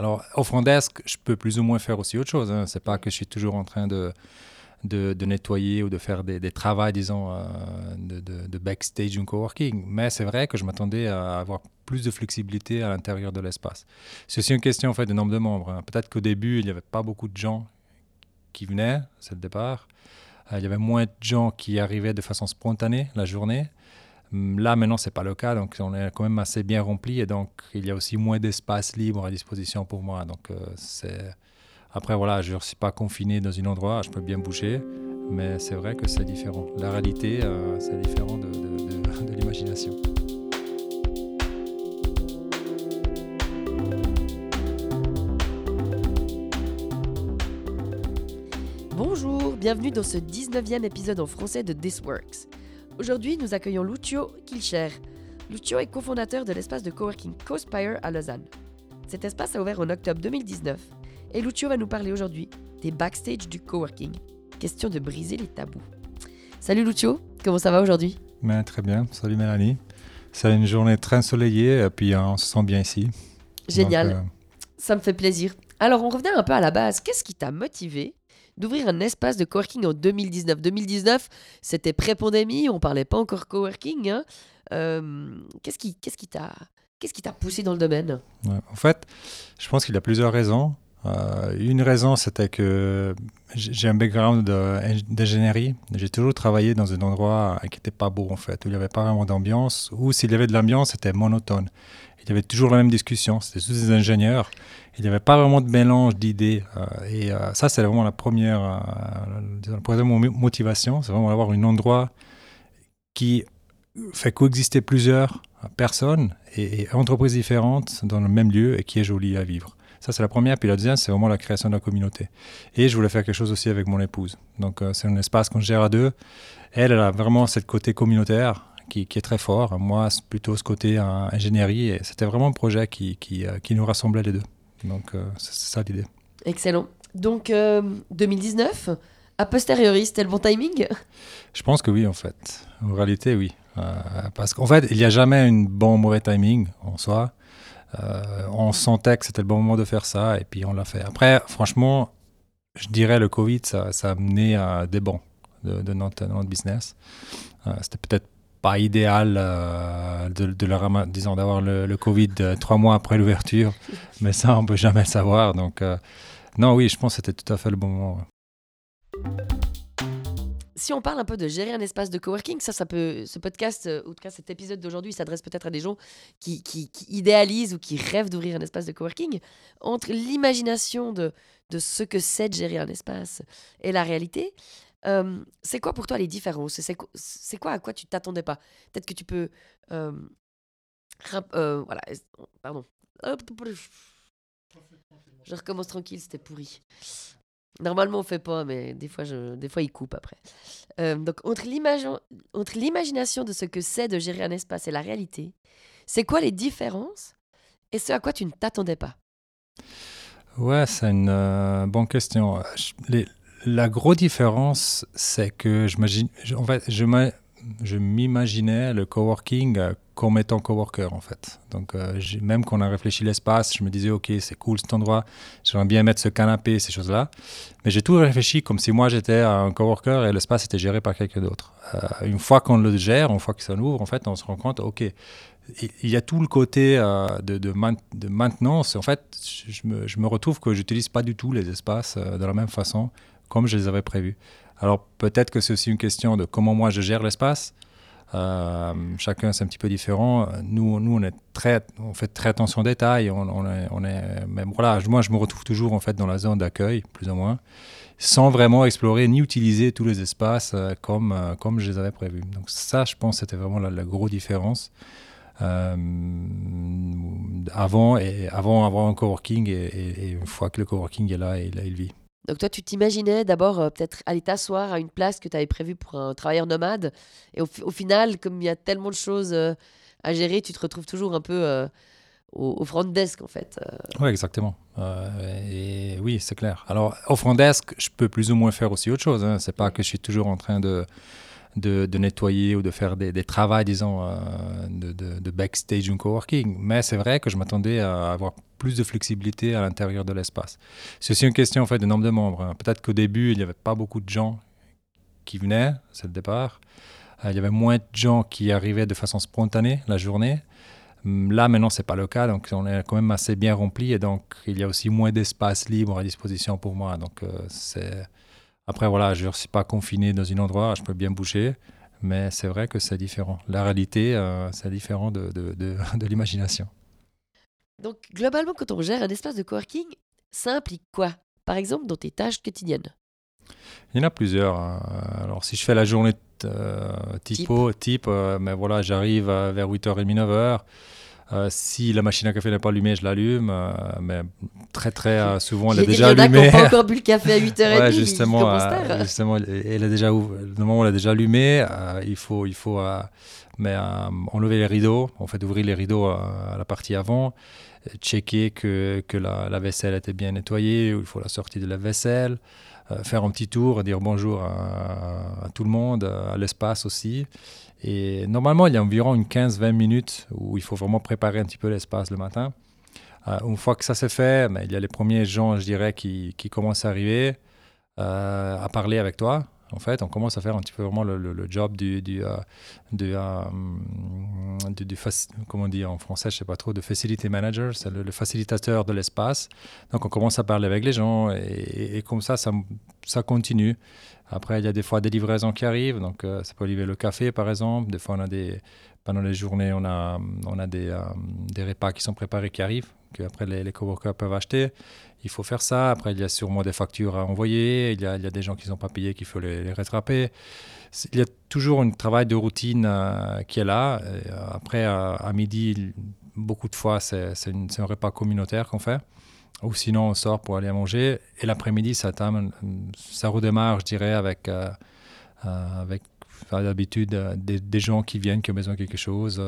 Alors, au front desk, je peux plus ou moins faire aussi autre chose. Hein. C'est pas que je suis toujours en train de, de, nettoyer ou de faire des, travaux, disons, euh, de, de, backstage ou coworking. Mais c'est vrai que je m'attendais à avoir plus de flexibilité à l'intérieur de l'espace. C'est aussi une question en fait de nombre de membres. Hein. Peut-être qu'au début, il n'y avait pas beaucoup de gens qui venaient, c'est le départ. Euh, il y avait moins de gens qui arrivaient de façon spontanée la journée. Là, maintenant, ce n'est pas le cas, donc on est quand même assez bien rempli et donc il y a aussi moins d'espace libre à disposition pour moi. Donc, euh, c'est... Après, voilà, je ne suis pas confiné dans un endroit, je peux bien bouger, mais c'est vrai que c'est différent. La réalité, euh, c'est différent de, de, de l'imagination. Bonjour, bienvenue dans ce 19e épisode en français de This Works. Aujourd'hui, nous accueillons Lucio Kilcher. Lucio est cofondateur de l'espace de coworking CoSpire à Lausanne. Cet espace a ouvert en octobre 2019 et Lucio va nous parler aujourd'hui des backstage du coworking. Question de briser les tabous. Salut Lucio, comment ça va aujourd'hui? Ben, Très bien, salut Mélanie. C'est une journée très ensoleillée et puis on se sent bien ici. Génial, euh, ça me fait plaisir. Alors on revenait un peu à la base. Qu'est-ce qui t'a motivé d'ouvrir un espace de coworking en 2019. 2019, c'était pré-pandémie, on parlait pas encore coworking. Hein. Euh, qu'est-ce qui qu'est-ce qui t'a qu'est-ce qui t'a poussé dans le domaine? En fait, je pense qu'il y a plusieurs raisons. Euh, une raison, c'était que j'ai un background d'ingénierie. J'ai toujours travaillé dans un endroit qui n'était pas beau, en fait, où il n'y avait pas vraiment d'ambiance, ou s'il y avait de l'ambiance, c'était monotone. Il y avait toujours la même discussion. C'était tous des ingénieurs. Il n'y avait pas vraiment de mélange d'idées. Euh, et euh, ça, c'est vraiment la première, la première motivation. C'est vraiment d'avoir un endroit qui fait coexister plusieurs personnes et, entreprises différentes dans le même lieu et qui est joli à vivre. Ça, c'est la première. Puis la deuxième, c'est vraiment la création de la communauté. Et je voulais faire quelque chose aussi avec mon épouse. Donc, c'est un espace qu'on gère à deux. Elle, elle a vraiment cette côté communautaire qui, est très fort. Moi, c'est plutôt ce côté ingénierie. Et c'était vraiment un projet qui, qui, qui nous rassemblait les deux. Donc, euh, c'est ça l'idée. Excellent. Donc, 2019, euh, a posteriori, c'était le bon timing? Je pense que oui, en fait. En réalité, oui. Euh, parce qu'en fait, il n'y a jamais un bon ou mauvais timing en soi. On sentait que c'était le bon moment de faire ça et puis on l'a fait. Après, franchement, je dirais le Covid, ça, ça a amené à des bons de, de, notre, de notre, business. c'était peut-être pas idéal euh, de, de, leur, disons, d'avoir le, le, Covid euh, trois mois après l'ouverture, mais ça, on peut jamais le savoir. Donc, euh, non, oui, je pense que c'était tout à fait le bon moment. Si on parle un peu de gérer un espace de coworking, ça, ça peut, ce podcast, ou en tout cas cet épisode d'aujourd'hui, s'adresse peut-être à des gens qui, qui, qui, idéalisent ou qui rêvent d'ouvrir un espace de coworking. Entre l'imagination de, de ce que c'est de gérer un espace et la réalité, c'est quoi pour toi les différences? C'est quoi à quoi tu t'attendais pas? Peut-être que tu peux. Euh, voilà, pardon. Je recommence tranquille, c'était pourri. Normalement, on fait pas, mais des fois, je, des fois il coupe après. donc, entre l'imagination de ce que c'est de gérer un espace et la réalité, c'est quoi les différences et ce à quoi tu ne t'attendais pas? Ouais, c'est une bonne question. La grosse différence, c'est que je, en fait, je, je m'imaginais le coworking euh, comme étant coworker en fait. Donc euh, même quand on a réfléchi l'espace, je me disais ok c'est cool cet endroit, j'aimerais bien mettre ce canapé, ces choses-là. Mais j'ai tout réfléchi comme si moi j'étais un coworker et l'espace était géré par quelqu'un d'autre. Euh, une fois qu'on le gère, une fois que ça ouvre, en fait on se rend compte ok il y a tout le côté de, de, de, maintenance. En fait, je me, je me retrouve que j'utilise pas du tout les espaces de la même façon comme je les avais prévus. Alors peut-être que c'est aussi une question de comment moi je gère l'espace. Euh, chacun c'est un petit peu différent. Nous, nous on est très, on fait très attention aux détails. On, est, même voilà, moi je me retrouve toujours en fait dans la zone d'accueil, plus ou moins, sans vraiment explorer ni utiliser tous les espaces euh, comme euh, comme je les avais prévus. Donc ça, je pense, c'était vraiment la, grosse différence. avant et avant un coworking et, une fois que le coworking est là, il vit. Donc toi, tu t'imaginais d'abord euh, peut-être aller t'asseoir à une place que tu avais prévue pour un travailleur nomade. Et au, final, comme il y a tellement de choses euh, à gérer, tu te retrouves toujours un peu euh, au, front desk en fait. Oui, exactement. et oui, c'est clair. Alors au front desk, je peux plus ou moins faire aussi autre chose. Hein. C'est pas que je suis toujours en train de de, de, nettoyer ou de faire des, travaux, disons, euh, de, de, de, backstage ou coworking. Mais c'est vrai que je m'attendais à avoir plus de flexibilité à l'intérieur de l'espace. C'est aussi une question en fait de nombre de membres. Hein. Peut-être qu'au début, il n'y avait pas beaucoup de gens qui venaient, c'est le départ. Euh, il y avait moins de gens qui arrivaient de façon spontanée la journée. Hum, là, maintenant, ce n'est pas le cas, donc on est quand même assez bien rempli et donc il y a aussi moins d'espace libre à disposition pour moi. Donc, euh, c'est... Après, voilà, je ne suis pas confiné dans un endroit, je peux bien bouger, mais c'est vrai que c'est différent. La réalité, euh, c'est différent de, de, de, de l'imagination. Donc, globalement, quand on gère un espace de coworking, ça implique quoi? Par exemple, dans tes tâches quotidiennes? Il y en a plusieurs. Hein. Alors, si je fais la journée euh, typo, type, type euh, mais voilà, j'arrive vers 8h30, 9h. Euh, si la machine à café n'est pas allumée, je l'allume. Euh, mais très, très souvent, elle est déjà allumée. Il y en a qui n'ont pas encore bu le café à 8h30. ouais, justement, justement, elle est déjà, au moment où elle est déjà allumée, il faut, il faut mais, enlever les rideaux, en fait, ouvrir les rideaux à la partie avant, checker que, que la, la, vaisselle était bien nettoyée, il faut la sortie de la vaisselle. Euh, faire un petit tour, dire bonjour à, à tout le monde, à l'espace aussi. Et normalement, il y a environ une 15-20 minutes où il faut vraiment préparer un petit peu l'espace le matin. Euh, une fois que ça c'est fait, mais il y a les premiers gens, je dirais, qui, qui commencent à arriver, euh, à parler avec toi, en fait, on commence à faire un petit peu vraiment le, job du, du, euh, du, euh, du comment dire en français, je sais pas trop, de facility manager, c'est le, facilitateur de l'espace. Donc on commence à parler avec les gens et, comme ça, ça, continue. Après, il y a des fois des livraisons qui arrivent, donc euh, ça peut livrer le café par exemple. Des fois, on pendant les journées, on a, on euh, des repas qui sont préparés qui arrivent, qu'après les, les coworkers peuvent acheter il faut faire ça. Après, il y a sûrement des factures à envoyer. Il y a, il y a des gens qui n'ont pas payé qu'il faut les, rattraper. Il y a toujours un travail de routine euh, qui est là. Euh, après, à, midi, beaucoup de fois, c'est un repas communautaire qu'on fait. Ou sinon, on sort pour aller manger. Et l'après-midi, ça, ça redémarre, je dirais, avec, euh, avec d'habitude des, des, gens qui viennent, qui ont besoin de quelque chose.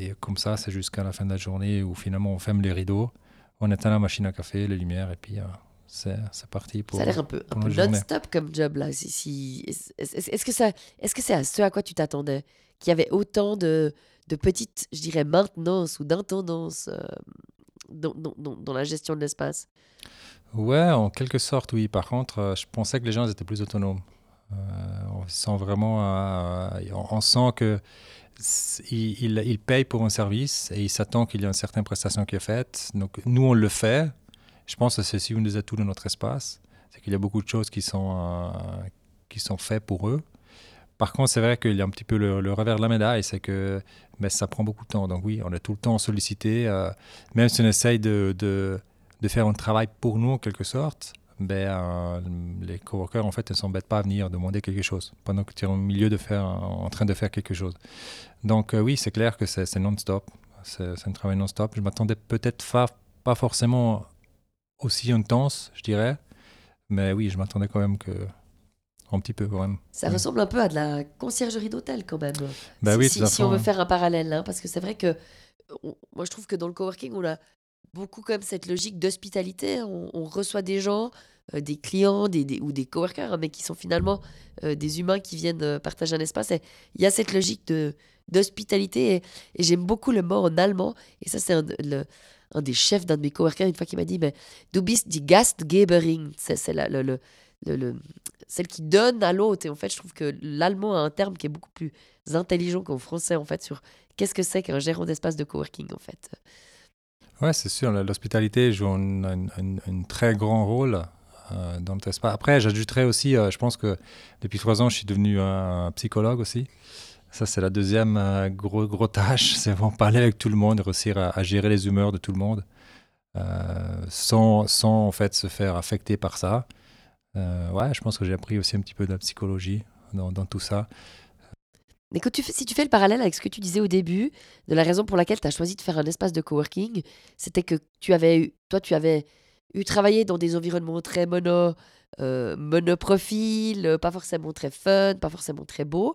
et comme ça, c'est jusqu'à la fin de la journée où finalement on ferme les rideaux on éteint la machine à café, les lumières, et puis euh, c'est parti pour. Ça a l'air un peu, un peu non-stop comme job là. Si, si, Est-ce que c'est est -ce c'est à ce à quoi tu t'attendais? Qu'il y avait autant de, de petites, je dirais, maintenance ou d'intendance euh, dans, dans, dans, la gestion de l'espace? Ouais, en quelque sorte, oui. Par contre, euh, je pensais que les gens étaient plus autonomes. Euh, on sent vraiment, euh, sent que il, il, paye pour un service et il s'attend qu'il y ait une certaine prestation qui est faite. Donc nous, on le fait. Je pense que c'est aussi une des atouts de notre espace. C'est qu'il y a beaucoup de choses qui sont, euh, qui sont faites pour eux. Par contre, c'est vrai qu'il y a un petit peu le, le revers de la médaille, c'est que mais ça prend beaucoup de temps. Donc oui, on est tout le temps sollicité. Euh, même si on essaye de, de, de, faire un travail pour nous, en quelque sorte, ben, euh, les coworkers en fait ne s'embêtent pas à venir demander quelque chose pendant que tu es au milieu de faire, en train de faire quelque chose. Donc euh, oui, c'est clair que c'est non-stop, c'est un travail non-stop. Je m'attendais peut-être pas forcément aussi intense, je dirais, mais oui, je m'attendais quand même que un petit peu quand même. Ça oui. ressemble un peu à de la conciergerie d'hôtel quand même. Bah si, oui, si, si on veut faire un parallèle, hein, parce que c'est vrai que on, moi je trouve que dans le coworking on a beaucoup comme cette logique d'hospitalité. On, on, reçoit des gens, euh, des clients des, ou des coworkers, hein, mais qui sont finalement euh, des humains qui viennent euh, partager un espace. Il y a cette logique d'hospitalité et, j'aime beaucoup le mot en allemand. Et ça, c'est un, des chefs d'un de mes coworkers une fois qui m'a dit mais, Du bist die Gastgeberin. C'est le, le, celle qui donne à l'autre. Et en fait, je trouve que l'allemand a un terme qui est beaucoup plus intelligent qu'en français, en fait, sur qu'est-ce que c'est qu'un gérant d'espace de coworking, en fait. Ouais, c'est sûr. L'hospitalité joue un, très grand rôle euh, dans notre espace. Après, j'ajouterais aussi, euh, je pense que depuis trois ans, je suis devenu un psychologue aussi. Ça, c'est la deuxième euh, gros, gros tâche. C'est vraiment parler avec tout le monde, réussir à, gérer les humeurs de tout le monde euh, sans, sans en fait se faire affecter par ça. Ouais, je pense que j'ai appris aussi un petit peu de la psychologie dans tout ça. Mais si tu fais le parallèle avec ce que tu disais au début, de la raison pour laquelle tu as choisi de faire un espace de coworking, c'était que tu avais eu, toi, tu avais eu travaillé dans des environnements très mono, euh, monoprofil, euh, pas forcément très fun, pas forcément très beau.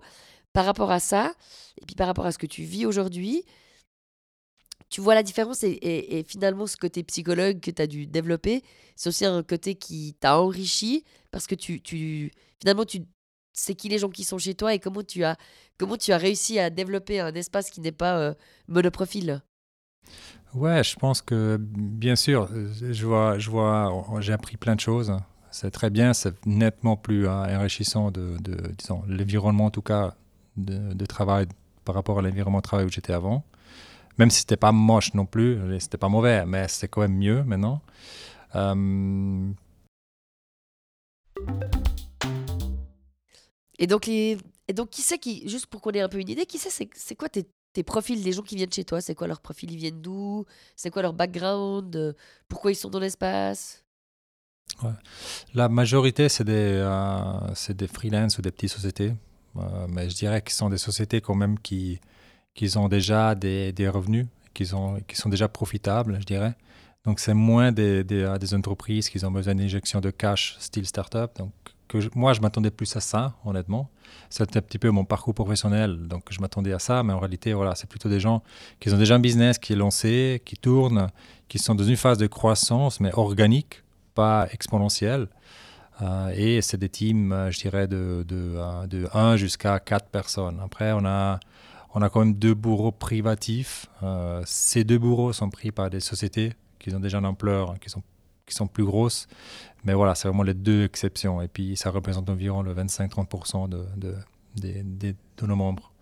Par rapport à ça, et puis par rapport à ce que tu vis aujourd'hui, tu vois la différence et, et, finalement ce côté psychologue que tu as dû développer, c'est aussi un côté qui t'a enrichi parce que tu finalement tu c'est qui les gens qui sont chez toi et comment tu as, comment tu as réussi à développer un espace qui n'est pas euh, monoprofil Ouais, je pense que bien sûr, je vois, je vois, j'ai appris plein de choses. C'est très bien, c'est nettement plus hein, enrichissant de, disons, l'environnement en tout cas de, de, travail par rapport à l'environnement de travail où j'étais avant. Même si c'était pas moche non plus, c'était pas mauvais, mais c'est quand même mieux maintenant. Euh, et donc, et donc, qui c'est qui, juste pour qu'on ait un peu une idée, qui c'est, c'est quoi tes, profils des gens qui viennent chez toi? C'est quoi leur profil Ils viennent d'où? C'est quoi leur background? Pourquoi ils sont dans l'espace? La majorité, c'est des, euh, des freelance ou des petites sociétés. Euh, mais je dirais qu'ils sont des sociétés quand même qui, qui ont déjà des, des revenus, qui, ont, qui sont déjà profitables, je dirais. Donc, c'est moins des, des, euh, des, entreprises qui ont besoin d'injection de cash style startup. Donc, que moi, je m'attendais plus à ça, honnêtement. C'était un petit peu mon parcours professionnel, donc je m'attendais à ça. Mais en réalité, voilà, c'est plutôt des gens qui ont déjà un business qui est lancé, qui tourne, qui sont dans une phase de croissance, mais organique, pas exponentielle. Euh, et c'est des teams, euh, je dirais, de, de, euh, de 1 jusqu'à 4 personnes. Après, on a, on a quand même deux bureaux privatifs. Ces deux bureaux sont pris par des sociétés qui ont déjà une ampleur, qui sont, qui sont plus grosses. Mais voilà, c'est vraiment les deux exceptions. Et puis, ça représente environ le 25-30% de, de, de, de, nos membres.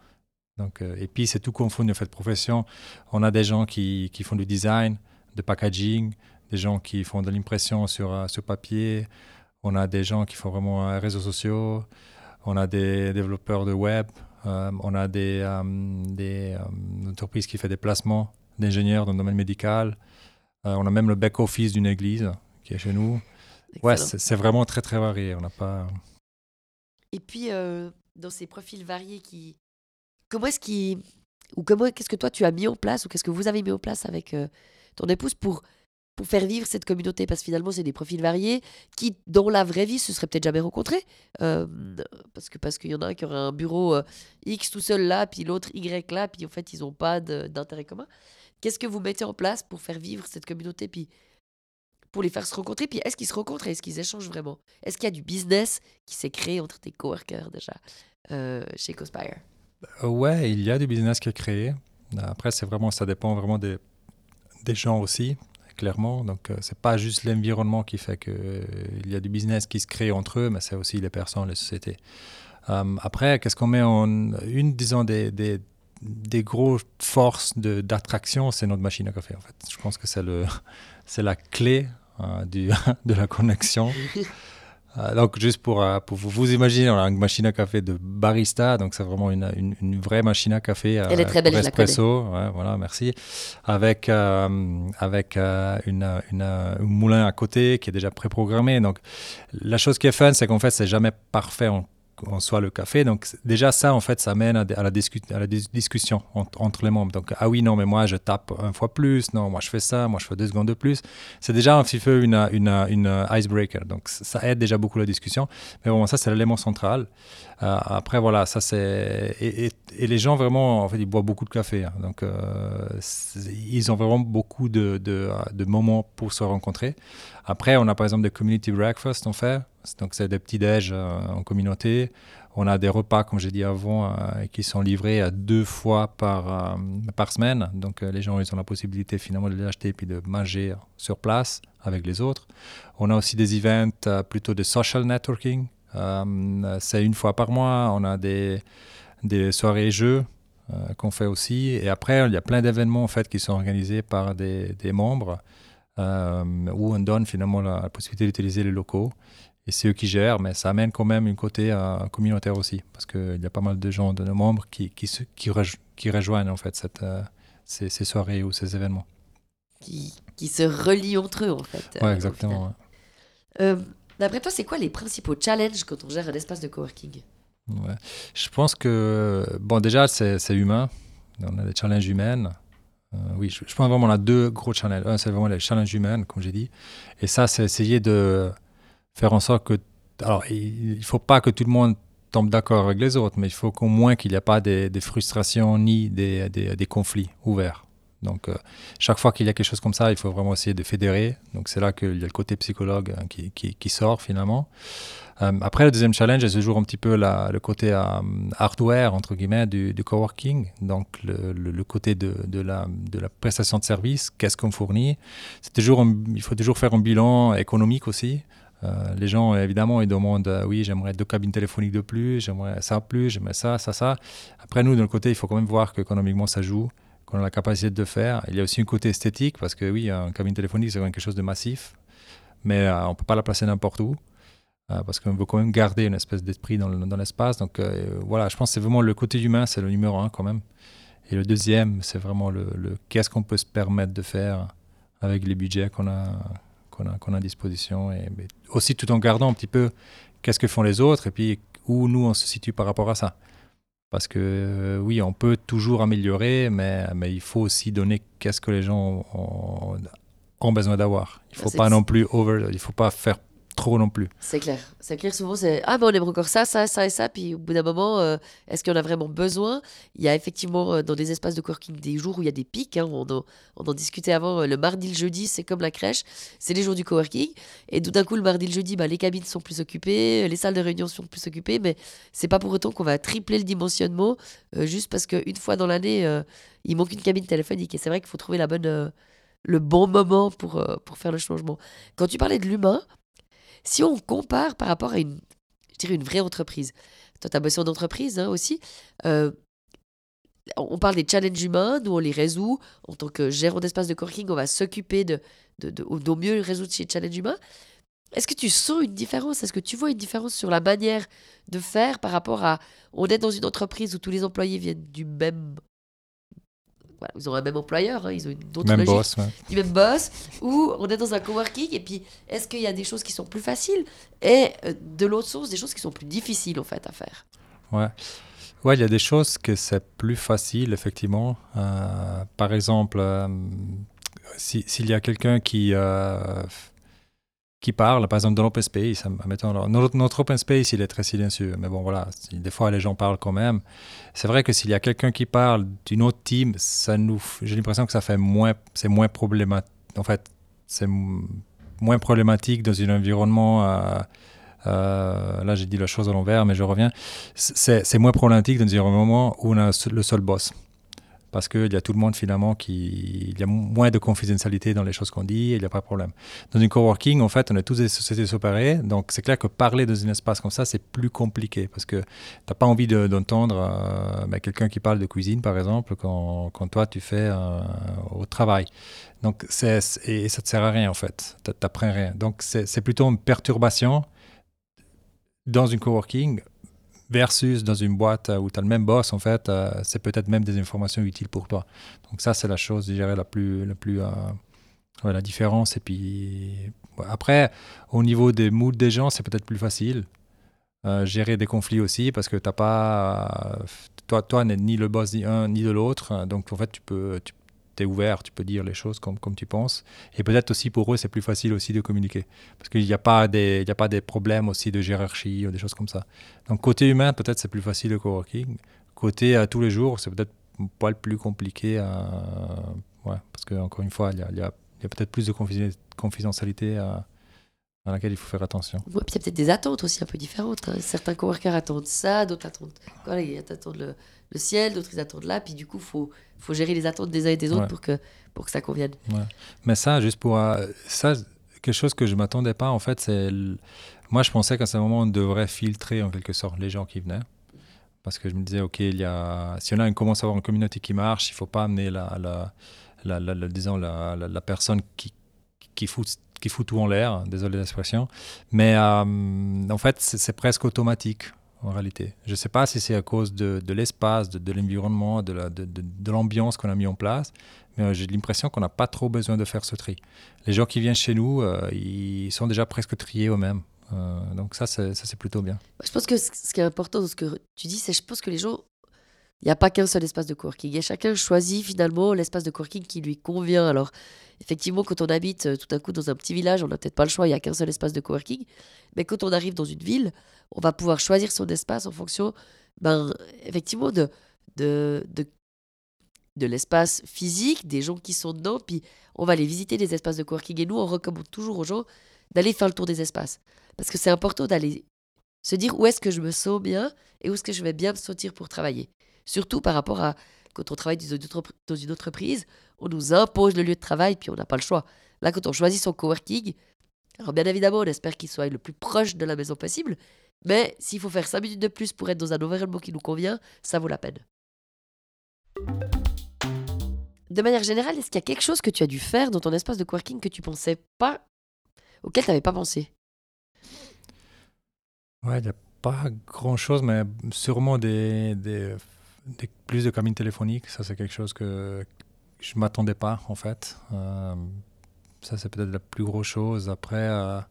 Donc, euh, et puis, c'est tout confondu en fait profession. On a des gens qui, qui font du design, de packaging, des gens qui font de l'impression sur, euh, sur papier. On a des gens qui font vraiment euh, réseaux sociaux. On a des développeurs de web. Euh, on a des, des entreprises qui font des placements d'ingénieurs dans le domaine médical. On a même le back-office d'une église qui est chez nous. Excellent. Ouais, c'est vraiment très très varié. On n'a pas. Et puis dans ces profils variés, qui comment est-ce qui ou comment qu'est-ce que toi tu as mis en place ou qu'est-ce que vous avez mis en place avec ton épouse pour pour faire vivre cette communauté? Parce que finalement, c'est des profils variés qui, dans la vraie vie, se seraient peut-être jamais rencontrés. Euh, parce qu'il parce qu'il y en a un qui aurait un bureau euh, X tout seul là, puis l'autre Y là, puis en fait, ils n'ont pas d'intérêt commun. Qu'est-ce que vous mettez en place pour faire vivre cette communauté, puis pour les faire se rencontrer Puis est-ce qu'ils se rencontrent et est-ce qu'ils échangent vraiment? Est-ce qu'il y a du business qui s'est créé entre tes coworkers déjà euh, chez Cospire? Ouais, il y a du business qui est créé. Après, c'est vraiment, ça dépend vraiment des, gens aussi clairement. Donc, euh, c'est pas juste l'environnement qui fait qu'il euh, y a du business qui se crée entre eux, mais c'est aussi les personnes, les sociétés. Euh, après, qu'est-ce qu'on met en. Une, disons, des, des grosses forces d'attraction, c'est notre machine à café, en fait. Je pense que c'est la clé euh, du, de la connexion. Euh, donc, juste pour, euh, pour vous, vous, imaginer, on a une machine à café de barista, donc c'est vraiment une, une, une, vraie machine à café. Elle est très belle, espresso, ouais, voilà, merci. Avec, avec une, une, un moulin à côté qui est déjà préprogrammé. Donc, la chose qui est fun, c'est qu'en fait, c'est jamais parfait en soit le café. Donc déjà ça, en fait, ça mène à, la, discu à la, dis discussion entre, les membres. Donc ah oui, non, mais moi je tape un fois plus, non, moi je fais ça, moi je fais deux secondes de plus. C'est déjà un petit peu une, une, une, icebreaker. Donc ça aide déjà beaucoup la discussion. Mais bon, ça c'est l'élément central. Euh, après voilà, ça c'est et, les gens vraiment, en fait, ils boivent beaucoup de café. Hein. Donc euh, ils ont vraiment beaucoup de, moments pour se rencontrer. Après, on a par exemple des community breakfast, on fait. Donc, c'est des petits déj euh, en communauté. On a des repas, comme j'ai dit avant, euh, qui sont livrés à deux fois par, par semaine. Donc, les gens, ils ont la possibilité finalement de les acheter et puis de manger sur place avec les autres. On a aussi des events plutôt de social networking. c'est une fois par mois. On a des, des soirées jeux qu'on fait aussi. Et après, il y a plein d'événements en fait qui sont organisés par des, des membres euh, où on donne finalement la, la possibilité d'utiliser les locaux. Et c'est eux qui gèrent, mais ça amène quand même une côté euh, communautaire aussi, parce qu'il y a pas mal de gens, de nos membres, qui, qui, qui, rej qui rejoignent en fait cette, euh, ces, ces, soirées ou ces événements. Qui, qui, se relient entre eux en fait. Ouais, exactement. Ouais. Euh, D'après toi, c'est quoi les principaux challenges quand on gère un espace de coworking? Je pense que, bon, déjà, c'est humain. On a des challenges humaines. Euh, oui, je, pense vraiment on a deux gros challenges. Un, c'est vraiment les challenges humains, comme j'ai dit. Et ça, c'est essayer de faire en sorte que. Alors, il ne faut pas que tout le monde tombe d'accord avec les autres, mais il faut qu'au moins qu'il n'y ait pas des, frustrations ni des, des, conflits ouverts. Donc, chaque fois qu'il y a quelque chose comme ça, il faut vraiment essayer de fédérer. Donc, c'est là qu'il y a le côté psychologue hein, qui, qui, sort finalement. Après, le deuxième challenge, c'est toujours un petit peu le côté hardware, entre guillemets, du, coworking. Donc, le, côté de, la, prestation de service, qu'est-ce qu'on fournit. C'est toujours il faut toujours faire un bilan économique aussi. Euh, les gens, évidemment, ils demandent euh, oui, j'aimerais deux cabines téléphoniques de plus, j'aimerais ça plus, j'aimerais ça, ça, ça. Après, nous, de notre côté, il faut quand même voir qu'économiquement, ça joue, qu'on a la capacité de faire. Il y a aussi un côté esthétique, parce que oui, une cabine téléphonique, c'est quelque chose de massif, mais euh, on ne peut pas la placer n'importe où, parce qu'on veut quand même garder une espèce d'esprit dans, l'espace. Donc voilà, je pense que c'est vraiment le côté humain, c'est le numéro un quand même. Et le deuxième, c'est vraiment le, le qu'est-ce qu'on peut se permettre de faire avec les budgets qu'on a qu'on a, à disposition. Et, aussi tout en gardant un petit peu qu'est-ce que font les autres et puis où nous on se situe par rapport à ça. Parce que euh, oui, on peut toujours améliorer, mais, mais il faut aussi donner qu'est-ce que les gens ont, ont besoin d'avoir. Il ne faut pas non plus over, il faut pas faire trop non plus. C'est clair. C'est clair, souvent, c'est Ah, mais on aimerait encore ça, ça, ça et ça. Puis au bout d'un moment, euh, est-ce qu'on a vraiment besoin? Il y a effectivement euh, dans des espaces de coworking des jours où il y a des pics. Hein, on, en, on, en, discutait avant. Euh, le mardi, le jeudi, c'est comme la crèche. C'est les jours du coworking. Et tout d'un coup, le mardi, le jeudi, bah, les cabines sont plus occupées, les salles de réunion sont plus occupées. Mais c'est pas pour autant qu'on va tripler le dimensionnement juste parce qu'une fois dans l'année, il manque une cabine téléphonique. Et c'est vrai qu'il faut trouver la bonne le bon moment pour, pour faire le changement. Quand tu parlais de l'humain, si on compare par rapport à une, je dirais une vraie entreprise, toi, tu as besoin d'entreprise hein, aussi, euh, on parle des challenges humains, nous on les résout. En tant que gérant d'espace de coworking, on va s'occuper de, de, de, mieux résoudre ces challenges humains. Est-ce que tu sens une différence? Est-ce que tu vois une différence sur la manière de faire par rapport à on est dans une entreprise où tous les employés viennent du même ils ont un même employeur, hein, ils ont une autre même boss, du même boss, ou on est dans un coworking, et puis est-ce qu'il y a des choses qui sont plus faciles, et euh, de l'autre source, des choses qui sont plus difficiles en fait à faire? Ouais. Ouais, il y a des choses que c'est plus facile, effectivement. Euh, par exemple, euh, s'il y a quelqu'un qui qui parle, par exemple dans l'open space. Mettons, notre, notre, open space, il est très silencieux, mais bon, voilà, des fois les gens parlent quand même. C'est vrai que s'il y a quelqu'un qui parle d'une autre team, ça nous, j'ai l'impression que ça fait moins, c'est moins problématique. En fait, c'est moins problématique dans un environnement. Euh, euh, là, j'ai dit la chose à l'envers, mais je reviens. C'est moins problématique dans un environnement où on a le seul boss parce qu'il y a tout le monde finalement qui... Il y a moins de confidentialité dans les choses qu'on dit et il n'y a pas de problème. Dans une coworking, en fait, on est tous des sociétés séparées, donc c'est clair que parler dans un espace comme ça, c'est plus compliqué parce que tu n'as pas envie d'entendre euh, ben, quelqu'un qui parle de cuisine, par exemple, quand, quand toi, tu fais euh, au travail. Donc, c'est, et ça ne te sert à rien, en fait. Tu n'apprends rien. Donc, c'est plutôt une perturbation dans une coworking versus dans une boîte où tu as le même boss, en fait, euh, c'est peut-être même des informations utiles pour toi. Donc ça, c'est la chose, je dirais, la plus, la plus, euh, la différence. Et puis après, au niveau des moods des gens, c'est peut-être plus facile. Euh, gérer des conflits aussi parce que t'as pas toi toi n'es ni le boss ni un ni de l'autre donc en fait tu peux ouvert, tu peux dire les choses comme, comme tu penses. Et peut-être aussi pour eux, c'est plus facile aussi de communiquer. Parce qu'il n'y a, pas des, il a pas des problèmes aussi de hiérarchie ou des choses comme ça. Donc côté humain, peut-être c'est plus facile le coworking. Côté à tous les jours, c'est peut-être pas le plus compliqué. Ouais, parce qu'encore une fois, il y a, y a, y a peut-être plus de confidentialité à à laquelle il faut faire attention. puis il y a peut-être des attentes aussi un peu différentes. Hein. Certains coworkers attendent ça, d'autres attendent, voilà, ils attendent le, le ciel, d'autres ils attendent là, puis du coup, il faut, faut gérer les attentes des uns et des autres pour, que, pour que ça convienne. Mais ça, juste pour... Euh, ça, quelque chose que je ne m'attendais pas, en fait, c'est... Moi, je pensais qu'à ce moment, on devrait filtrer en quelque sorte les gens qui venaient. Parce que je me disais, OK, il y a... si on, a, on commence à avoir une communauté qui marche, il ne faut pas amener la, la, la, disons, la, la, personne qui, qui fout qui fout tout en l'air, désolé l'expression. Mais euh, en fait, c'est presque automatique en réalité. Je ne sais pas si c'est à cause de, l'espace, de, l'environnement, de l'ambiance qu'on a mis en place, mais euh, j'ai l'impression qu'on n'a pas trop besoin de faire ce tri. Les gens qui viennent chez nous, euh, ils sont déjà presque triés eux-mêmes. donc ça, c'est plutôt bien. Je pense que ce qui est important dans ce que tu dis, c'est je pense que les gens il n'y a pas qu'un seul espace de coworking. Et chacun choisit finalement l'espace de coworking qui lui convient. Alors, effectivement, quand on habite euh, tout à coup dans un petit village, on n'a peut-être pas le choix, il n'y a qu'un seul espace de coworking. Mais quand on arrive dans une ville, on va pouvoir choisir son espace en fonction, ben, effectivement, de, l'espace physique, des gens qui sont dedans, puis on va aller visiter des espaces de coworking. Et nous, on recommande toujours aux gens d'aller faire le tour des espaces. Parce que c'est important d'aller se dire où est-ce que je me sens bien et où est-ce que je vais bien me sentir pour travailler. Surtout par rapport à quand on travaille dans une entreprise, on nous impose le lieu de travail, puis on n'a pas le choix. Là, quand on choisit son coworking, alors bien évidemment, on espère qu'il soit le plus proche de la maison possible, mais s'il faut faire 5 minutes de plus pour être dans un environnement qui nous convient, ça vaut la peine. De manière générale, est-ce qu'il y a quelque chose que tu as dû faire dans ton espace de coworking que tu pensais pas, auquel tu n'avais pas pensé? Ouais, il n'y a pas grand-chose, mais sûrement des, des, plus de cabines téléphoniques. Ça, c'est quelque chose que je ne m'attendais pas, en fait. Euh, ça, c'est peut-être la plus grosse chose. Après, euh,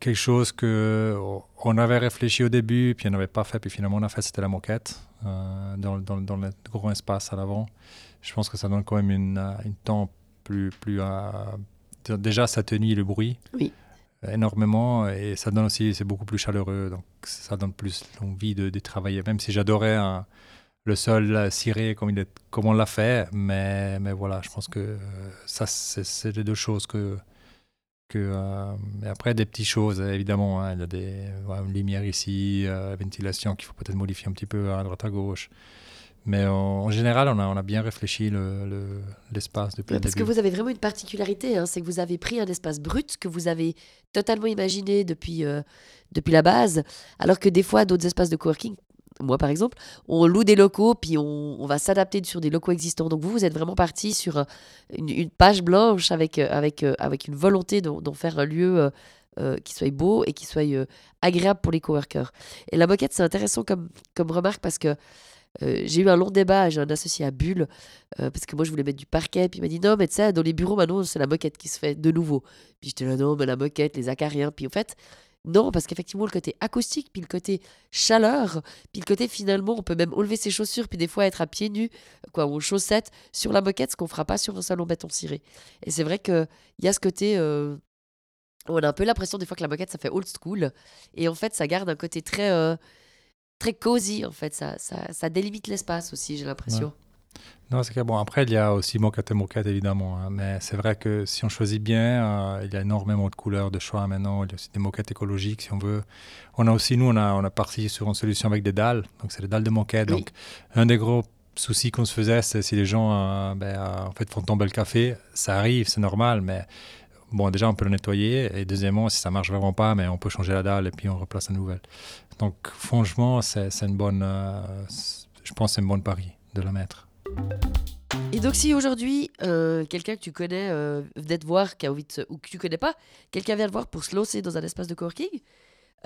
quelque chose que on avait réfléchi au début, puis on n'avait pas fait, puis finalement on a fait, c'était la moquette euh, dans, dans, dans, le grand espace à l'avant. Je pense que ça donne quand même une, une temps plus, plus déjà ça tenue le bruit. Oui. Énormément et ça donne aussi, c'est beaucoup plus chaleureux, donc ça donne plus l'envie de, travailler. Même si j'adorais le sol ciré comme, il comme on l'a fait, mais, mais voilà, je pense que ça, c'est les deux choses que, que, euh, après, des petites choses, évidemment. Hein, il y a des lumières ici, euh, ventilation qu'il faut peut-être modifier un petit peu à droite à gauche. Mais en, général, on a, on a, bien réfléchi l'espace le, depuis Parce que vous avez vraiment une particularité, hein, c'est que vous avez pris un espace brut que vous avez totalement imaginé depuis, euh, depuis la base, alors que des fois, d'autres espaces de coworking, moi par exemple, on loue des locaux, puis on, va s'adapter sur des locaux existants. Donc vous, vous êtes vraiment parti sur euh, une, page blanche avec, euh, avec, avec une volonté d'en faire un lieu qui soit beau et qui soit agréable pour les coworkers. Et la moquette, c'est intéressant comme, comme remarque parce que j'ai eu un long débat, j'ai un associé à Bulle, parce que moi je voulais mettre du parquet, puis il m'a dit non, mais sais, dans les bureaux maintenant, c'est la moquette qui se fait de nouveau. Puis j'étais là, non, mais la moquette, les acariens, puis en fait, non, parce qu'effectivement, le côté acoustique, puis le côté chaleur, puis le côté finalement, on peut même enlever ses chaussures, puis des fois être à pieds nus, quoi, ou chaussettes, sur la moquette, ce qu'on fera pas sur un salon béton ciré. Et c'est vrai qu'il y a ce côté. Euh, on a un peu l'impression des fois que la moquette, ça fait old school. Et en fait, ça garde un côté très. Très cosy, en fait. Ça, ça, ça délimite l'espace aussi, j'ai l'impression. Non, c'est que bon. Après, il y a aussi moquette et moquette, évidemment. Hein, mais c'est vrai que si on choisit bien, euh, il y a énormément de couleurs, de choix maintenant. Il y a aussi des moquettes écologiques, si on veut. On a aussi, nous, on a, on a parti sur une solution avec des dalles. Donc, c'est des dalles de moquette. Donc, un des gros soucis qu'on se faisait, c'est si les gens euh, ben, euh, en fait, font tomber le café. Ça arrive, c'est normal, mais bon, déjà, on peut le nettoyer. Et deuxièmement, si ça marche vraiment pas, mais on peut changer la dalle et puis on replace la nouvelle. Donc, franchement, c'est une bonne, je pense, c'est une bonne pari de la mettre. Et donc si aujourd'hui, euh, quelqu'un que tu connais euh, venait te voir, qui a envie ou que tu connais pas, quelqu'un vient te voir pour se lancer dans un espace de coworking,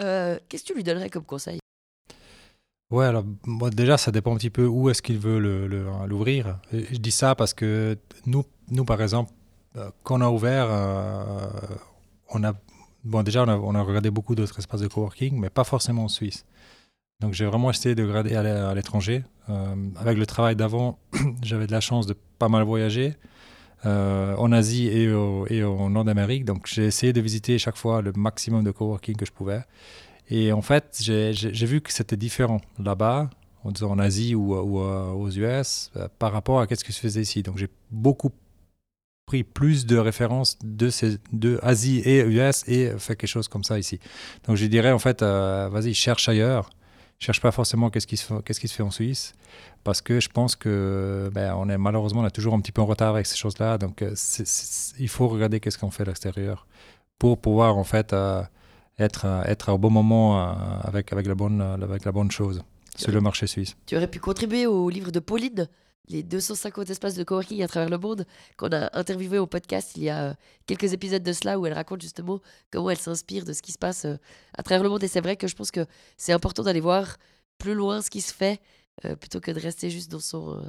euh, qu'est-ce que tu lui donnerais comme conseil? Ouais, alors déjà, ça dépend un petit peu où est-ce qu'il veut l'ouvrir. Le, je dis ça parce que nous, nous par exemple, quand on a ouvert, on a, bon, déjà, on a, regardé beaucoup d'autres espaces de coworking, mais pas forcément en Suisse. Donc j'ai vraiment essayé de grader à l'étranger. Euh, avec le travail d'avant, j'avais de la chance de pas mal voyager euh, en Asie et, au, en Nord-Amérique. Donc j'ai essayé de visiter chaque fois le maximum de coworking que je pouvais. Et en fait, j'ai vu que c'était différent là-bas, en Asie ou, euh, aux US, par rapport à ce qui se faisait ici. Donc j'ai beaucoup pris plus de références de, ces, de Asie et US et fait quelque chose comme ça ici. Donc je dirais en fait, vas-y, cherche ailleurs cherche pas forcément qu'est-ce qui se fait, qu'est-ce qui se fait en Suisse parce que je pense que ben, on est malheureusement on est toujours un petit peu en retard avec ces choses-là donc euh, il faut regarder qu'est-ce qu'on fait à l'extérieur pour pouvoir en fait euh, être être au bon moment euh, avec avec la bonne avec la bonne chose sur le marché suisse. Tu aurais pu contribuer au livre de Pauline les 250 espaces de coworking à travers le monde qu'on a interviewé au podcast il y a euh, quelques épisodes de cela où elle raconte justement comment elle s'inspire de ce qui se passe euh, à travers le monde. Et c'est vrai que je pense que c'est important d'aller voir plus loin ce qui se fait euh, plutôt que de rester juste dans son,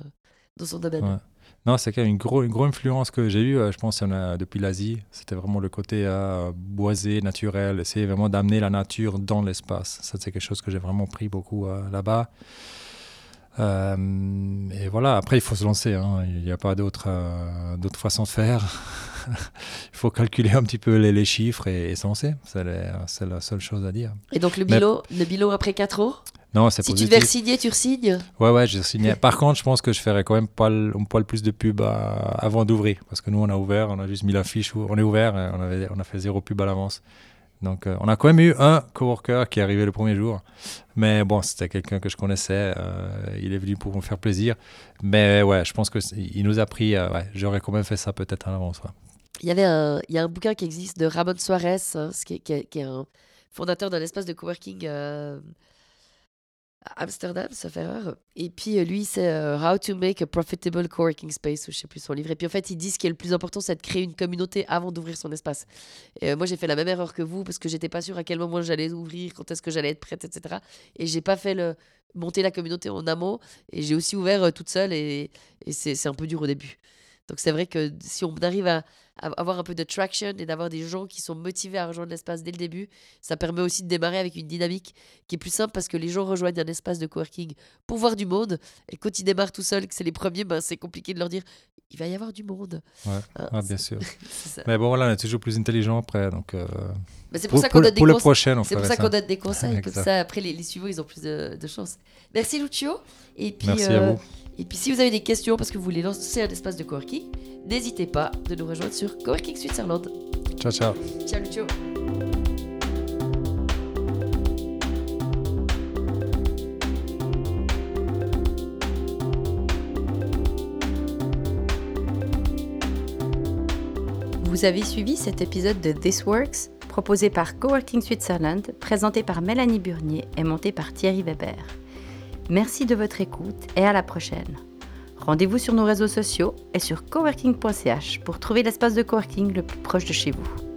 dans son domaine. Non, c'est quand même une, gros, une grosse influence que j'ai eue, je pense, depuis l'Asie. C'était vraiment le côté boisé, naturel, essayer vraiment d'amener la nature dans l'espace. Ça, c'est quelque chose que j'ai vraiment pris beaucoup là-bas. Euh, et voilà, après, il faut se lancer. Hein. Il n'y a pas d'autre euh, façon de faire. il faut calculer un petit peu les, les chiffres et, se lancer. C'est la seule chose à dire. Et donc, le bilan, le bilan après 4 ans? Non, c'est Si tu positif. devais signer, tu resignes? Ouais, ouais, j'ai signé. Par contre, je pense que je ferais quand même pas le, un poil plus de pub à- avant d'ouvrir. Parce que nous, on a ouvert, on a juste mis l'affiche, on est ouvert, on, avait, on a fait zéro pub à l'avance. Donc, euh, on a quand même eu un coworker qui est arrivé le premier jour. Mais bon, c'était quelqu'un que je connaissais. euh, il est venu pour me faire plaisir. Mais ouais, je pense qu'il nous a pris. euh, J'aurais quand même fait ça peut-être à l'avance. Il y avait un, il y a un bouquin qui existe de Ramon Suarez, hein, qui est- qui est un fondateur d'un espace de coworking Amsterdam, sauf erreur. Et puis euh, lui, c'est euh, How to make a profitable coworking space, ou je sais plus son livre. Et puis en fait, il dit ce qui est le plus important, c'est de créer une communauté avant d'ouvrir son espace. Euh, moi, j'ai fait la même erreur que vous parce que j'étais pas sûre à quel moment j'allais ouvrir, quand est-ce que j'allais être prête, etc. Et j'ai pas fait monter la communauté en amont. Et j'ai aussi ouvert toute seule et, c'est un peu dur au début. Donc c'est vrai que si on arrive à avoir un peu de traction et d'avoir des gens qui sont motivés à rejoindre l'espace dès le début, ça permet aussi de démarrer avec une dynamique qui est plus simple parce que les gens rejoignent un espace de coworking pour voir du monde. Et quand ils démarrent tout seuls, que c'est les premiers, ben, c'est compliqué de leur dire il va y avoir du monde. Ouais, Hein, c'est- bien sûr. Mais bon, voilà, on est toujours plus intelligent après. Donc, euh, c'est pour, pour, ça qu'on donne des conseils. C'est pour ça qu'on donne des conseils, comme ça après les, les suivants ils ont plus de, de chance. Merci Lucio. Et puis, Merci euh, à vous. Et puis si vous avez des questions parce que vous voulez lancer un espace de coworking, n'hésitez pas de nous rejoindre sur Coworking Switzerland. Ciao, ciao. Ciao Lucio. Vous avez suivi cet épisode de This Works, proposé par Coworking Switzerland, présenté par Mélanie Burnier et monté par Thierry Weber. Merci de votre écoute et à la prochaine. Rendez-vous sur nos réseaux sociaux et sur coworking.ch pour trouver l'espace de coworking le plus proche de chez vous.